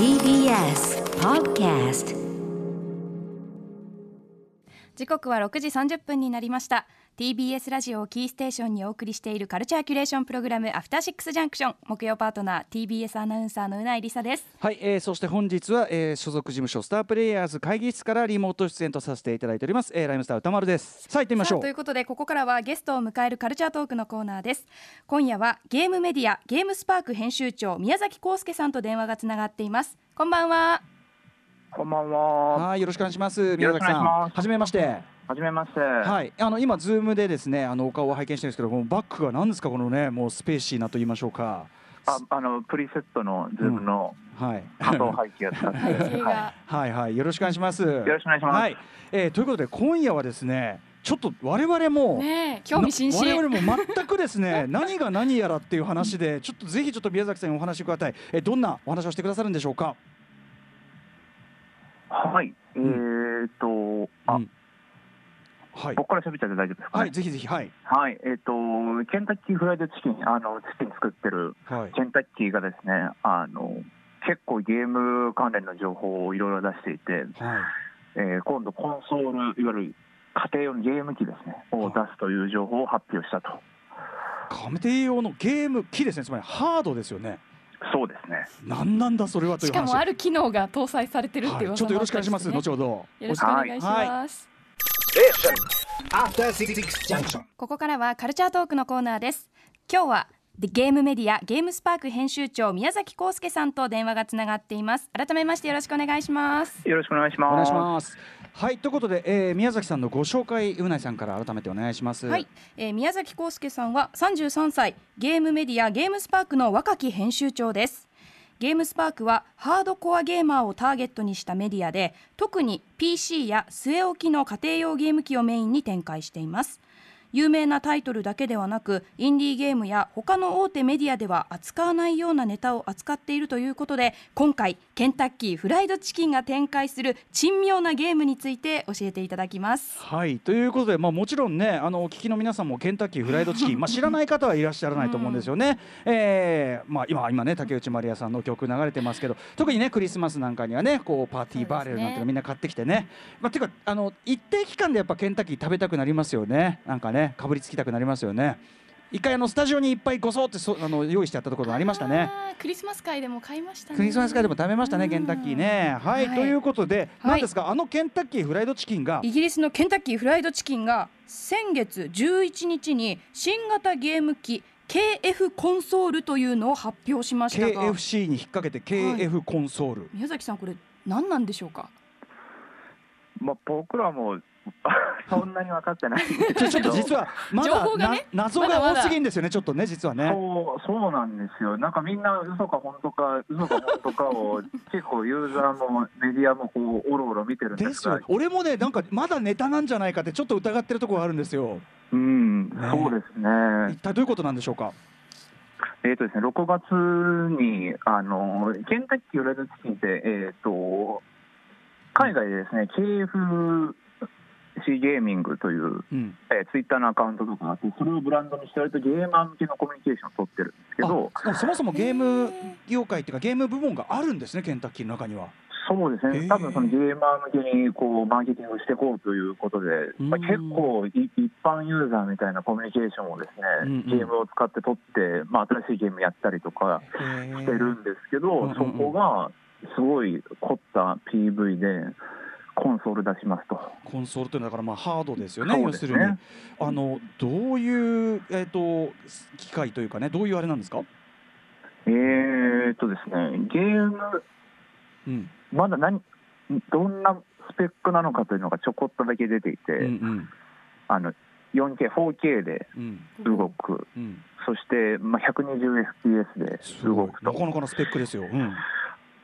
TBS Podcast 時刻は6時30分になりました。TBS ラジオをキーステーションにお送りしているカルチャーキュレーションプログラムアフターシックスジャンクション。木曜パートナー TBS アナウンサーのうないりさです。はい、えー、そして本日は、えー、所属事務所スタープレイヤーズ会議室からリモート出演とさせていただいております、えー、ライムスター歌丸です。さあ行ってみましょう。ということでここからはゲストを迎えるカルチャートークのコーナーです。今夜はゲームメディアゲームスパーク編集長宮崎康介さんと電話がつながっています。こんばんはこんばんは。はいよろしくお願いします。宮崎さん。はじめまして。はじめまして。はい。あの今ズームでですねあのお顔を拝見してるんですけどこのバックが何ですかこのねもう spacey なと言いましょうか。あ、あのプリセットのズームのはい。波動背景を使って。背景がははいはい。よろしくお願いします。よろしくお願いします。はい、えー、ということで今夜はですねちょっと我々も、ねえ興味津々。な我々も全くですね 何が何やらっていう話でちょっとぜひちょっと宮崎さんにお話しください。えどんなお話をしてくださるんでしょうか？はい。えーっと、あ、うん。はい。僕から喋っちゃって大丈夫ですか、ね？はいぜひぜひはい。はい。えーっと、ケンタッキーフライドチキン、あのチキン作ってるはい。ケンタッキーがですね、あの結構ゲーム関連の情報をいろいろ出していて、はい。えー今度コンソールいわゆる家庭用のゲーム機ですねを出すという情報を発表したと。家庭用のゲーム機ですね。つまりハードですよねそうですね。何なんだそれはという話。しかもある機能が搭載されてるっていうはい、ちょっとよろしくお願いします、後ほど。よろしくお願いします、After Six Junction. ここからはカルチャートークのコーナーです。今日はでゲームメディアゲームスパーク編集長宮崎康介さんと電話がつながっています。改めましてよろしくお願いします。よろしくお願いします。お願いしますはいということで、えー、宮崎さんのご紹介うないさんから改めてお願いします。はい、えー宮崎康介さんは33歳ゲームメディアゲームスパークの若き編集長です。ゲームスパークはハードコアゲーマーをターゲットにしたメディアで特に PC や据え置きの家庭用ゲーム機をメインに展開しています。有名なタイトルだけではなくインディーゲームや他の大手メディアでは扱わないようなネタを扱っているということで今回ケンタッキーフライドチキンが展開する珍妙なゲームについて教えていただきます。はい。ということで、まあ、もちろんねあのお聞きの皆さんもケンタッキーフライドチキン、まあ、知らない方はいらっしゃらないと思うんですよね。えーまあ、今今ね竹内まりやさんの曲流れてますけど特にねクリスマスなんかにはねこうパーティーバーレルなんてみんな買ってきてね。まあ、ていうかあの一定期間でやっぱケンタッキー食べたくなりますよね。なんかねかぶりつきたくなりますよね。一回あのスタジオにいっぱいごそってそあの用意してあったところがありましたね。クリスマス会でも買いましたね。クリスマス会でも食べましたねケンタッキーね。はい、はい。ということで、はい。なんですか？あのケンタッキーフライドチキンが？イギリスのケンタッキーフライドチキンが先月11日に新型ゲーム機 KF コンソールというのを発表しましたが。KFC に引っ掛けて KF コンソール、宮崎さんこれ何なんでしょうか？まあ、僕らも そんなに分かってない。ちょどちょっと実はま情だ報がねな謎が多すぎんですよねちょっとね実はね。そうそうなんですよ、なんかみんな嘘か本当か、嘘か本当かを 結構ユーザーもメディアもこうおろおろ見てるんでですすがよ、俺もねなんかまだネタなんじゃないかってちょっと疑ってるところがあるんですよ。うん、ねそうですね、一体どういうことなんでしょうか？えーとですね6月にあのケンタッキーフライドチキンって、えー、と海外でですね KFC ゲーミングという、うん。えーツイッターのアカウントとかあってそれをブランドにして割とゲーマー向けのコミュニケーションを取ってるんですけどあそもそもゲーム業界っていうかゲーム部門があるんですねケンタッキーの中には。そうですね。多分そのゲーマー向けにこうマーケティングしていこうということで、まあ、うん結構い一般ユーザーみたいなコミュニケーションをですね、うんうん。ゲームを使って取って、まあ、新しいゲームやったりとかしてるんですけど、そこがすごい凝った PV でコンソール出しますと。コンソールというのはだからまあハードですよねね。要するに。あのどういうえっ、と機械というかねどういうあれなんですか？えーっとですね、ゲーム、うん。まだ何どんなスペックなのかというのがちょこっとだけ出ていて、うんうん。あの 4K、4K でうん。動く、うん。そして、まあ、120fps ですごい動くと。な。かなかのスペックですよ、うん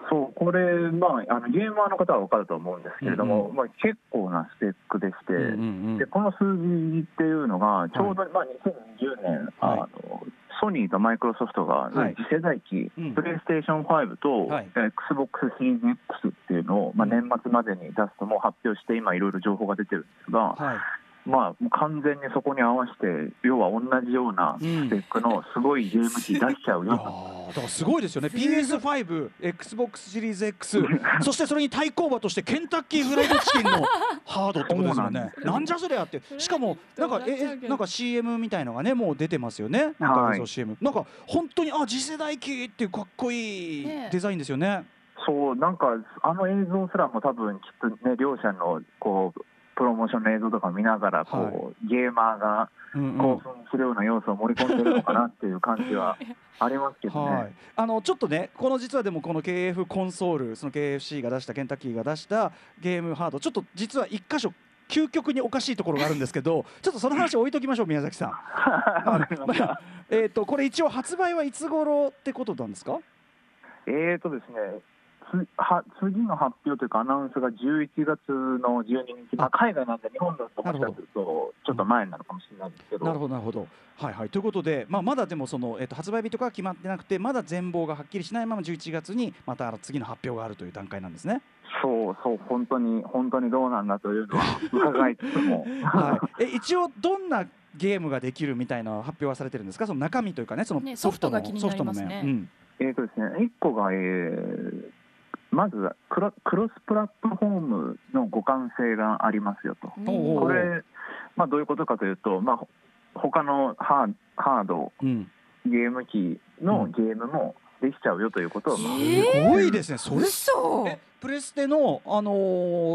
そうこれ、まあ、あのゲーマーの方は分かると思うんですけれども、うんまあ、結構なスペックでして、うんうんうんでこの数字っていうのが、ちょうど、まあ、2020年、はい。あの、ソニーとマイクロソフトがはい。次世代機、うんプレイステーション5と、はい。えー XBOX シリーズ X っていうのを、まあ、うん。年末までに出すともう発表して、今、いろいろ情報が出てるんですが、はいまあ、完全にそこに合わせて、要は同じようなスペックのすごいゲーム機出しちゃうよと。あだからすごいですよね。PS5、Xbox シリーズ X そしてそれに対抗馬としてケンタッキーフライドチキンのハードってことですよね。なんじゃそりゃって。しかもなんかえなんか CM みたいのがねもう出てますよね。なんか映像 CM、なんか本当にあ次世代機っていうかっこいいねデザインですよね。そうなんかあの映像すらも多分きっとね両者のこうプロモーションの映像とか見ながらこう、はい。ゲーマーが興奮するような要素を盛り込んでるのかなっていう感じは ありますけどね。はい、あのちょっとねこの実はでもこの KF コンソールその KFC が出したケンタッキーが出したゲームハードちょっと実は一箇所究極におかしいところがあるんですけどちょっとその話置いときましょう宮崎さん。えっとこれ一応発売はいつ頃ってことなんですか？えーとですね、つは次の発表というか、アナウンスが11月の12日、まあ、海外なんで、日本だともしかすると、ちょっと前になるかもしれないですけど、なるほどなるほど。はいはい。ということで、まあ、まだでもその、えっと発売日とかは決まってなくてまだ全貌がはっきりしないまま11月にまた次の発表があるという段階なんですね。そうそう、本当に、本当にどうなんだというのは伺いつつも、はい、え一応どんなゲームができるみたいな発表はされてるんですか？その中身というかねそのねソフトの面。うん。えーとですね、1個が、えーまずクロ、クロスプラットフォームの互換性がありますよと。これ、まあ、どういうことかというと、まあ、ほ他のハーハード、うん。ゲーム機のゲームもできちゃうよということを、まあすごいですね。それ嘘。えプレステの、あの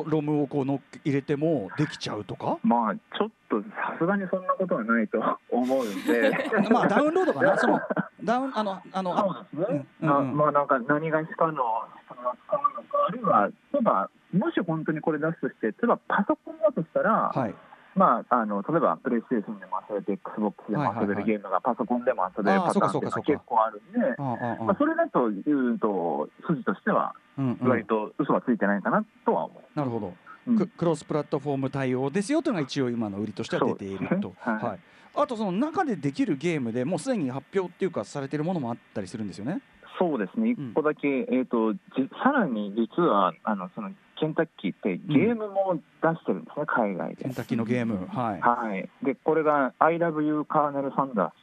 ーロムをこうのっけ入れてもできちゃうとか？まあ、ちょっとさすがにそんなことはないと思うんで。まあダウンロードかな。そのダウンあのあのあそうですね、うん。なうん。まあなんか何がしかの人が使うのか、あるいは、例えば、もし本当にこれ出すとして、例えばパソコンだとしたら、はい。まあ、あの例えばプレイステーションでも遊べて、XBOX でも遊べるゲームがパソコンでも遊べるパターンっていうのがそうか。そうかそうか結構あるんで、あまあ、それだというと、筋としては、割と嘘はついてないかなとは思なるほど、う。うん。ククロスプラットフォーム対応ですよというのが一応今の売りとしては出ていると。はいはい、あとその中でできるゲームでもうすでに発表っていうかされているものもあったりするんですよね。そうですね、うん。一個だけ、えー、とじさらに実はあのそのケンタッキーってゲームも出してるんですね、海外で。ケン。タッキーのゲーム、はい。はい、でこれが「I love you カーネル・サンダース」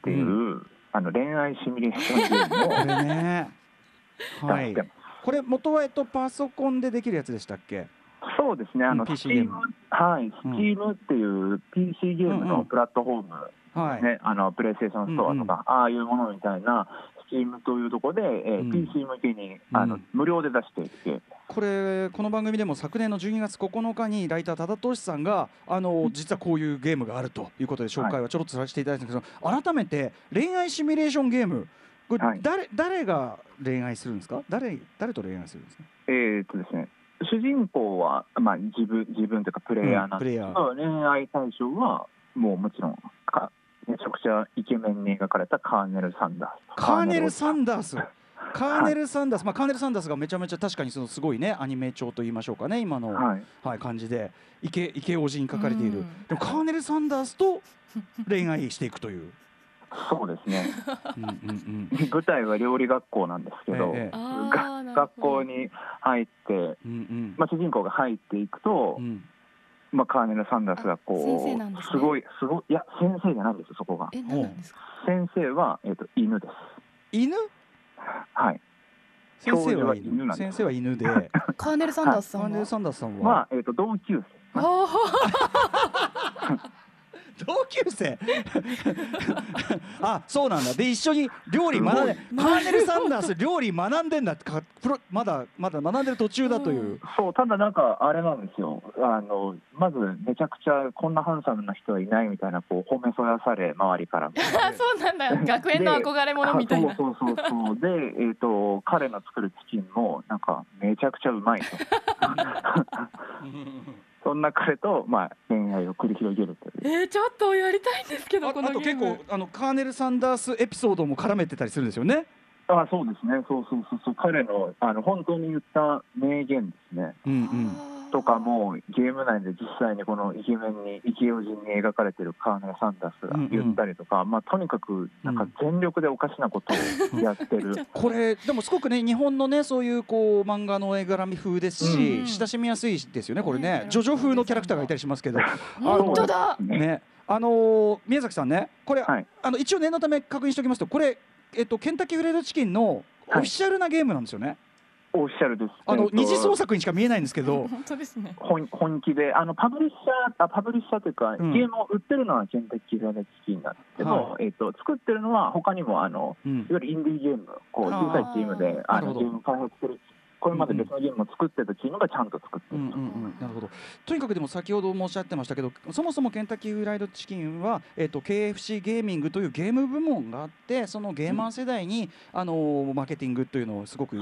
っていう、あの恋愛シミュレーションゲームをこれね、はい。出して。ます。これ元はえっとパソコンでできるやつでしたっけ？そうですね、あの、うん PC ゲーム。はい、Steam っていう PC ゲームうんうん。のプラットフォーム、はい。ね、あのプレイステーションストアとか、ああいうものみたいな、Steam というところで、えーうん。PC 向けにあの、うん。無料で出していて、これこの番組でも昨年の12月9日にライター多田俊さんがあの実はこういうゲームがあるということで紹介はちょろっとさせていただいたんですけど、改めて恋愛シミュレーションゲームこれ、はい。誰誰が恋愛するんですか？誰誰と恋愛するんですか？えーっとですね、主人公は、まあ、自分自分というかプレイヤーなんですけうんど、恋愛対象はもうもちろんかめちゃくちゃイケメンに描かれたカーネル・サンダースカーネル・サンダダース？カーネル・サンダース、まあ、カーネル・サンダースがめちゃめちゃ確かにそのすごいねアニメ調と言いましょうかね今の、はい、はい、感じでイケイケオジに書かれている。うん。でもカーネル・サンダースと恋愛していくという。そうですね。うんうんうん。舞台は料理学校なんですけど、学校に入って、うんうん。まあ、主人公が入っていくと、うんまあ、カーネル・サンダースがこあ先生うなんですね。すごいすごいいや先生じゃないんですよそこが。え何なんですか？先生は、えー、と犬です。犬？はい。先生は犬。犬なんです。先生は犬で。カーネル・サンダースさんは？カーネル・サンダースさんは、まあ、えー、と同級生。あ 同級生？あそうなんだ。で一緒に料理学んですカーネル・サンダース料理学んでんだ。かプロまだまだ学んでる途中だという、うん。そうただなんかあれなんですよ。あのまずめちゃくちゃこんなハンサムな人はいないみたいなこう褒めそやされ周りからあ そうなんだ。学園の憧れ者みたいな。あそうそうそうそう。で、えー、と彼の作るチキンもなんかめちゃくちゃうまいとそんな彼と、まあ、恋愛を繰り広げるという。えー、ちょっとやりたいんですけどああと結このゲーム。構あのカーネル・サンダースエピソードも絡めてたりするんですよね。あそうですね。そうそうそうそう。彼のあの本当に言った名言ですね。うんうんとかもゲーム内で実際にこのイケメンにイケオジに描かれてるカーネル・サンダースが言ったりとか、まあ、とにかくなんか全力でおかしなことをやってる、これでもすごくね日本のねそういうこう漫画の絵柄み風ですし、うん。親しみやすいですよねこれね。ねジョジョ風のキャラクターがいたりしますけど。本当だ。ね。ねあのー宮崎さんねこれ、はい。あの一応念のため確認しておきますとこれえっと、ケンタッキーフライドチキンのオフィシャルなゲームなんですよね。オフィシャルです。あの、えっと二次創作にしか見えないんですけど、本当ですね。本本気で、あのパブリッシャー、あパブリッシャーというか、うん。ゲームを売ってるのはケンタッキーフライドチキンなんですけど、はえっと作ってるのは他にもあのうん。いわゆるインディーゲーム、こう小さいチームであのゲーム開発してる、これまで別のゲームを作ってたチームがちゃんと作ってる。うんうんうん、なるほど。とにかくでも先ほどもおっしゃってましたけどそもそもケンタッキーフライドチキンは、えっと KFC ゲーミングというゲーム部門があってそのゲーマー世代に、あのーマーケティングというのをすごく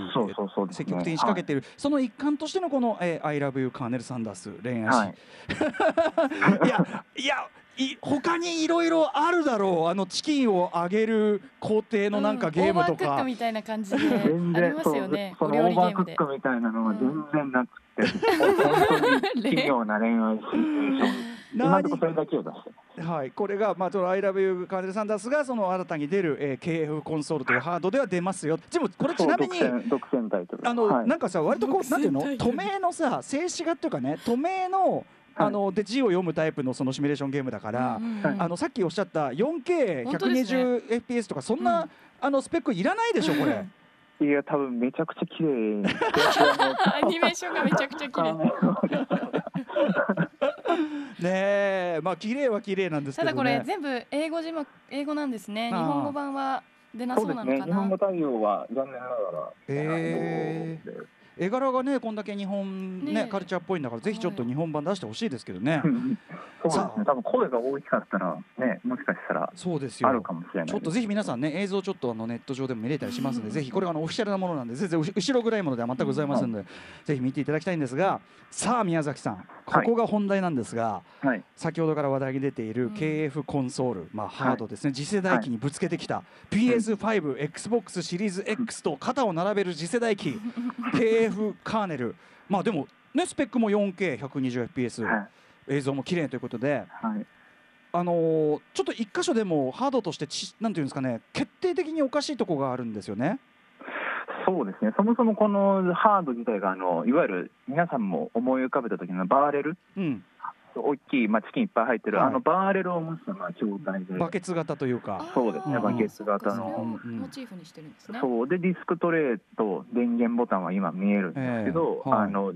積極的に仕掛けてい。る、その一環としてのこの「えー、I love you カーネル・サンダース恋愛史」はい。いやいやい他にいろいろあるだろう。あのチキンを揚げる工程のなんかゲームとか。オーバークック、みたいな感じで。全ありますよね。そお料のオーみたいなのは全然なくて、本当に奇妙な恋愛シチュエーション。今のところそれだけを出して。ます。はい、これが、まあ、その I love you カーネル・サンダースがその新たに出る、えー、KF コンソールというハードでは出ますよ。でもこれちなみになんかさ割とこうなんていうの？透明のさ静止画っていうかね透明のあの、で字を読むタイプのそのシミュレーションゲームだから、うんうんはいあのさっきおっしゃった本当ですね 4K120fps とかそんな、うんあのスペックいらないでしょこれ。いや多分めちゃくちゃ綺麗。アニメーションがめちゃくちゃ綺麗 ねえまあ綺麗は綺麗なんですけたどね。だこれ全部英語字幕英語なんですね日本語版は出なそそううですね。日本なのかな語対応は残念ながら。へー絵柄がねこんだけ日本ね。ねえカルチャーっぽいんだからぜひちょっと日本版出してほしいですけどね。うんそうですね。多分声が大きかったらね、もしかしたらそうですよ。あるかもしれない。ちょっとぜひ皆さんね映像ちょっとあのネット上でも見れたりしますので、ぜひこれはあのオフィシャルなものなんで全然後後ろぐらいものでは全くございませんので、ぜひ見ていただきたいんですがさあ宮崎さんここが本題なんですが、はい。先ほどから話題に出ているうん。KF コンソール、まあ、ハードですね、次世代機にぶつけてきた PS5、XBOX シリーズ X と肩を並べる次世代機 KF カーネルまあでもねスペックも 4K120fps、はい。映像も綺麗ということではい。あのーちょっと一箇所でもハードとしてちなんていうんですかね決定的におかしいとこがあるんですよね。そうですね。そもそもこのハード自体があのいわゆる皆さんも思い浮かべた時のバーレル、うん、大きいまあチキンいっぱい入ってる、はい。あのバーレルを模したまあ筐体で。バケツ型というか。そうですねあーバケツ型の。モチーフにしてるんですね。そう。でディスクトレイと電源ボタンは今見えるんですけど、ええ。はい。あの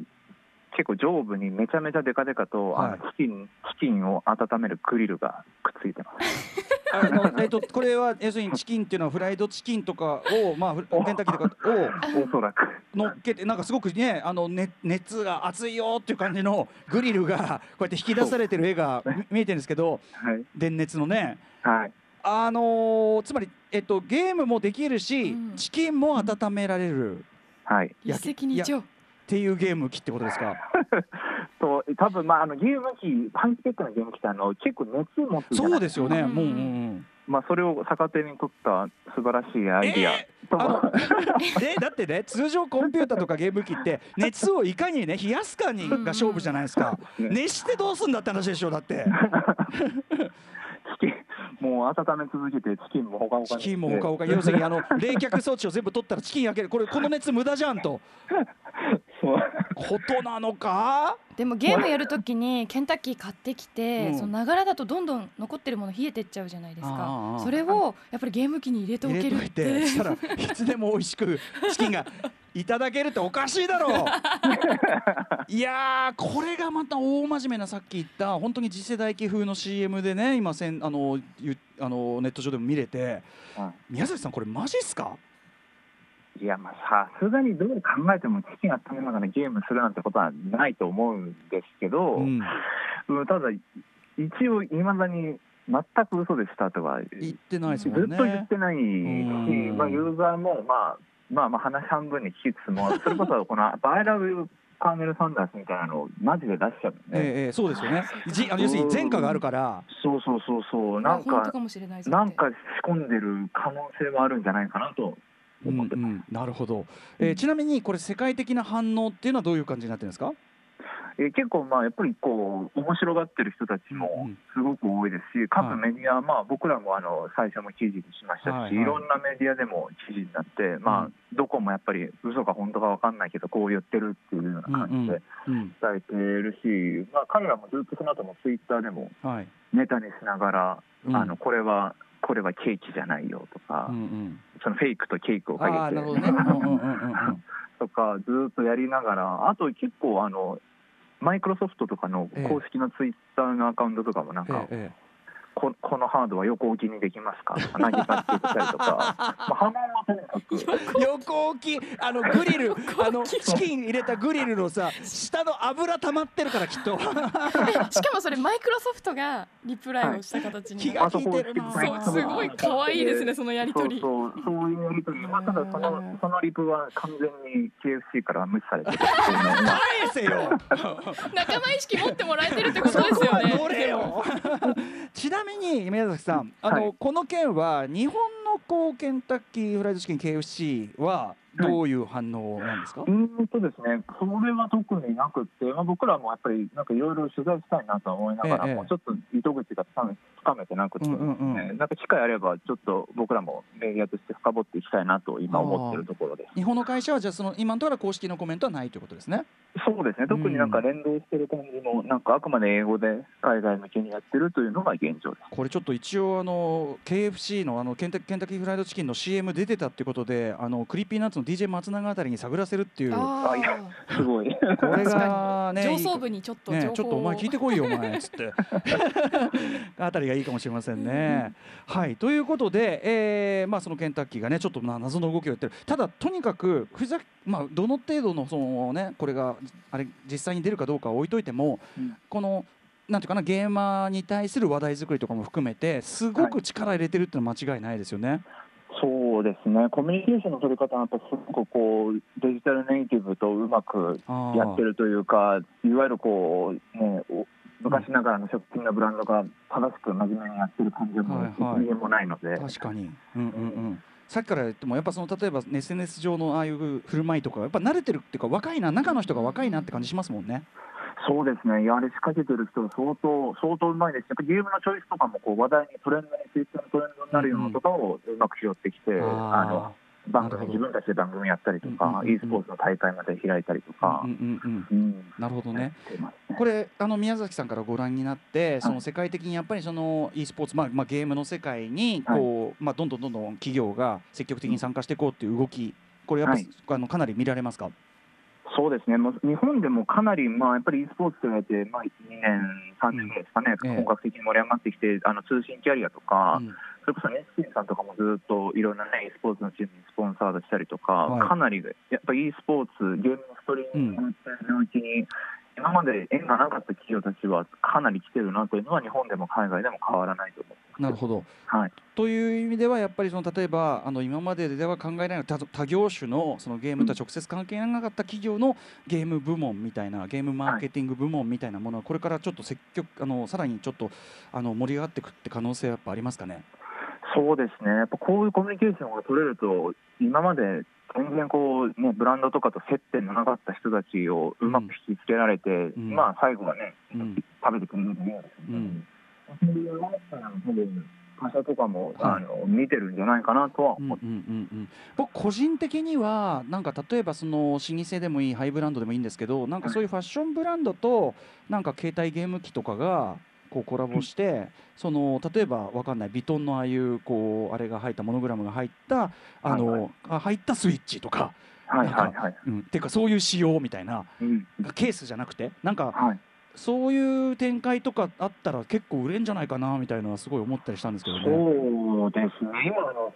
結構上部にめちゃめちゃデカデカと、あのはい。チキンチキンを温めるグリルがくっついてます。あのえっとこれは要するにチキンっていうのはフライドチキンとかをまあフケンタッキーとかをおそらく。乗っけてなんかすごくねあのね熱が熱いよっていう感じのグリルがこうやって引き出されてる絵がみ見えてるんですけどはい電熱のねはい。あのーつまりえっとゲームもできるし、うんチキンも温められるはい。一石二鳥っていうゲーム機ってことですか？と多分まああのゲーム機ハイスペックなゲーム機ってあの結構熱持つそうですよね。うん。もう、うんうん、まあそれを逆手に取った素晴らしいアイディア。えと、あのえ だってね通常コンピューターとかゲーム機って熱をいかにね冷やすかにが勝負じゃないですか。ね。熱してどうすんだって話でしょだって。チキンもう温め続けてチキンもほかほかチキンもほかほか。要するにあの冷却装置を全部取ったらチキン焼ける。これこの熱無駄じゃんと。そうことなのか？でもゲームやるときにケンタッキー買ってきて、うん。そのながらだとどんどん残ってるもの冷えてっちゃうじゃないですか。あそれをやっぱりゲーム機に入れておけるって。て。したらいつでも美味しくチキンがいただけるっておかしいだろう。いやーこれがまた大真面目なさっき言った本当に次世代機風の CM でね今せんあのゆあのネット上でも見れて。うん宮崎さんこれマジっすか？いやまあさすがにどう考えてもチキン温めながらゲームするなんてことはないと思うんですけど、うん。うんただ一応いまだに全く嘘でしたとは言ってないですずっと言ってないし、うん。まあ、ユーザーも、まあ、まあまあ話半分に聞きつつもそれこそこの「バイラブカーネル・サンダース」みたいなのをマジで出しちゃうのね、ええええそうですよね。じあの要するに前科があるから。そうそうそうそう。なんか本当かもしれなんか仕込んでる可能性はあるんじゃないかなとうん思ってます、うん、なるほど、えーちなみにこれ世界的な反応っていうのはどういう感じになってるんですか？えー結構まあやっぱりこう面白がってる人たちうんうもん。すごく多いですし各メディア、まあ、僕らもあの最初も記事にしましたし、はいはい。いろんなメディアでも記事になって、まあ、どこもやっぱり嘘か本当か分かんないけどこう言ってるっていうような感じでうん。伝えてるし、まあ、彼らもずっとその後もツイッターでもはい。ネタにしながら、うん。あのこれはこれはケーキじゃないよとか、うんうん。そのフェイクとケーキをかけて。とかずーっとやりながらあと結構あのマイクロソフトとかの公式のツイッターのアカウントとかもなんか、ええここのハードは横置きにできますか？とか投げかけてたりとか、まあ、波紋はとにかく。横置き。あのグリル。あのチキン入れたグリルのさ下の油溜まってるからきっと。しかもそれマイクロソフトがリプライをした形に気なる、が利いてるな。そうすごい可愛いですねそのやりとり。そうそうそういうやりとり、まあ、ただそのそのリプは完全に KFC から無視されてる 返せよ。仲間意識持ってもらえてるってことですよね。そこはどれよちなみに宮崎さんあの、はい。この件は日本のこうケンタッキーフライドチキン KFC はどういう反応なんですか、うーんとですね、それは特になくって、まあ、僕らもやっぱりなんかいろいろ取材したいなとは思いながらも、ええちょっと糸口がつかめつかめてなくて、うんうんうんねなんか機会あれば、ちょっと僕らもメディアとして深掘っていきたいなと今思ってるところです。日本の会社はじゃあその今のところは公式のコメントはないということですね？そうですね、特になんか連動してる感じの、なんかあくまで英語で海外向けにやってるというのが現状です。これちょっと一応あの KFC のあのケンタケンタッキーフライドチキンの CM 出てたっていうことであの Creepy Nuts の DJ 松永あたりに探らせるっていう。こああいやすごい。れがね上層部にちょっと情報を、ねちょっとお前聞いてこいよお前っつって。あたりがいいかもしれませんね。はいということで、えーまあ、そのケンタッキーがねちょっとな謎の動きをやってる。ただとにかくふざまあ、どの程度のその、ね、これがあれ実際に出るかどうかは置いといても、うん。このなんていうかなゲーマーに対する話題作りとかも含めてすごく力入れてるっていうのは間違いないですよね。そうですね、コミュニケーションの取り方はすごくこうデジタルネイティブとうまくやってるというか、いわゆるこう、ね、お昔ながらの食品のブランドが正しく真面目にやってる感じもはいはい。もないので、確かに、うんうんうん、さっきから言ってもやっぱその例えば SNS 上のああいう振る舞いとかやっぱ慣れてるっていうか若いな中の人が若いなって感じしますもんね。そうですね、やり仕掛けてる人は相当、相当うまいですし、やっぱゲームのチョイスとかもこう話題にトレンドに、ツイッターのトレンドになるようなとかをうまく拾ってきて、あの番組、自分たちで番組やったりとかう、ん e スポーツの大会まで開いたりとか。なるほどね。これあの宮崎さんからご覧になってその世界的にやっぱりその e スポーツ、まあまあ、ゲームの世界にこう、まあ、どんどんどんどん企業が積極的に参加していこうっていう動きこれやっぱ、はい。あのかなり見られますか？そうですね、日本でもかなり、まあ、やっぱり e スポーツと言われて、まあ、2年、3年ぐらいですかね、ええ。本格的に盛り上がってきて、あの通信キャリアとか、うん。それこそネスキンさんとかもずっといろんなね、e スポーツのチームにスポンサードしたりとか、はい。かなりやっぱり e スポーツ、ゲームのストリーミングの領域に、今まで縁がなかった企業たちはかなり来てるなというのは、日本でも海外でも変わらないと思います。なるほど。はいという意味ではやっぱりその例えばあの今まででは考えられない他他業種のそのゲームとは直接関係なかった企業のゲーム部門みたいなゲームマーケティング部門みたいなものはこれからちょっと積極あのさらにちょっとあの盛り上がっていくって可能性はやっぱありますかね？そうですね、やっぱこういうコミュニケーションが取れると、今まで全然こう、ね、ブランドとかと接点のなかった人たちをうまく引きつけられて、ん。まあ最後はね、うん。食べてくれると思うんですよね。う会社とかも、はい。あの見てるんじゃないかなとは思って、うんうんうんうん、僕個人的にはなんか例えばその老舗でもいいハイブランドでもいいんですけどなんかそういうファッションブランドとなんか携帯ゲーム機とかがこうコラボしてその例えばわかんないビトンのああいうこうあれが入ったモノグラムが入ったあの、は入ったスイッチとか、はいはいはい。うん、ていうかそういう仕様みたいなうんケースじゃなくてなんかはいそういう展開とかあったら結構売れんじゃないかなみたいなのはすごい思ったりしたんですけどね。そうですね、今あの、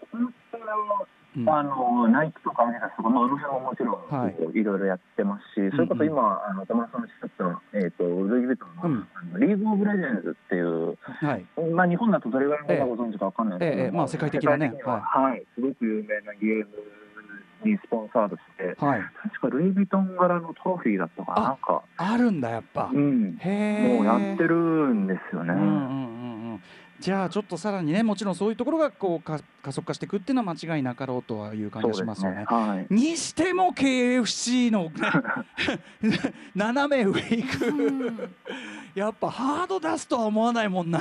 うん。のあのナイキとかアディダスとか、まあ、あの辺ももちろん、はい。いろいろやってますし、それこそ今、あの玉田さんの作った、えー、とルイ・ヴィトンの,、のリーグ・オブ・レジェンズっていう、はい。まあ、日本だとどれぐらいの方がご存知かわかんないですけど、ええええまあ世界的なね世界にははい、すごく有名なゲームにスポンサードして、はい、確かルイ・ヴィトン柄のトロフィーだったかな、んか、あるんだやっぱ。うん。もうやってるんですよね。うんうんうんうん。じゃあちょっとさらにねもちろんそういうところがこうか加速化していくっていうのは間違いなかろうとはいう感じがしますよね。はい。にしても KFC の、ね、斜め上行く、うん。やっぱハード出すとは思わないもんな。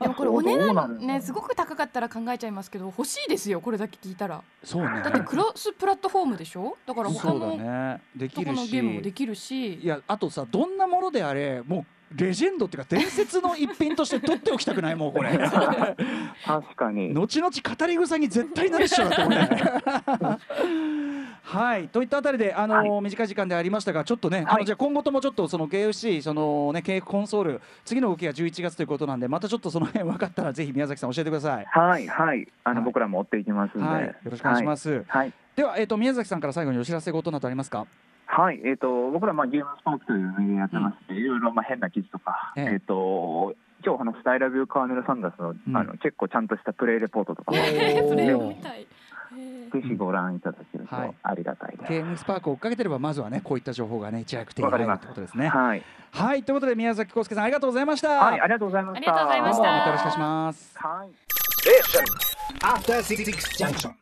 でもこれお値段ねすごく高かったら考えちゃいますけど欲しいですよこれだけ聞いたら。そうね。だってクロスプラットフォームでしょ？だから他そうだのね。できるし。ゲームもできるし。いやあとさどんなものであれもうレジェンドっていうか伝説の一品として取っておきたくないもうこれ 確かに。後々語り草に絶対なるっしょだと思うね はいといったあたりであの、短い時間でありましたがちょっとね、あはいのじゃあ今後ともちょっとその KFC そのね経営コンソール次の動きが11月ということなんでまたちょっとその辺分かったらぜひ宮崎さん教えてください。はいはい。あの、はい僕らも追っていきますんで。はい、よろしくお願いします。はい。では、えっ、と、宮崎さんから最後にお知らせ事などありますか？はい、えっ、と、僕ら、まあ、ゲームスポーツというメディアやってまして、いろいろ、まあ、変な記事とか、えええっ、と、今日話したアイラビューカーネル・サンダースの、うんあの、結構ちゃんとしたプレイレポートとかも、おぜそれをー見たい。ひご覧いただけるとはいありがたいです。ゲームスパークを追っかけてれば、まずはね、こういった情報がね、いち早く手に入るということですね。はい、はい、ということで、宮崎康介さん、ありがとうございました。はい、ありがとうございました。ありがとうございましたどうもまたよろしくお願いします。はい。After Six Junction.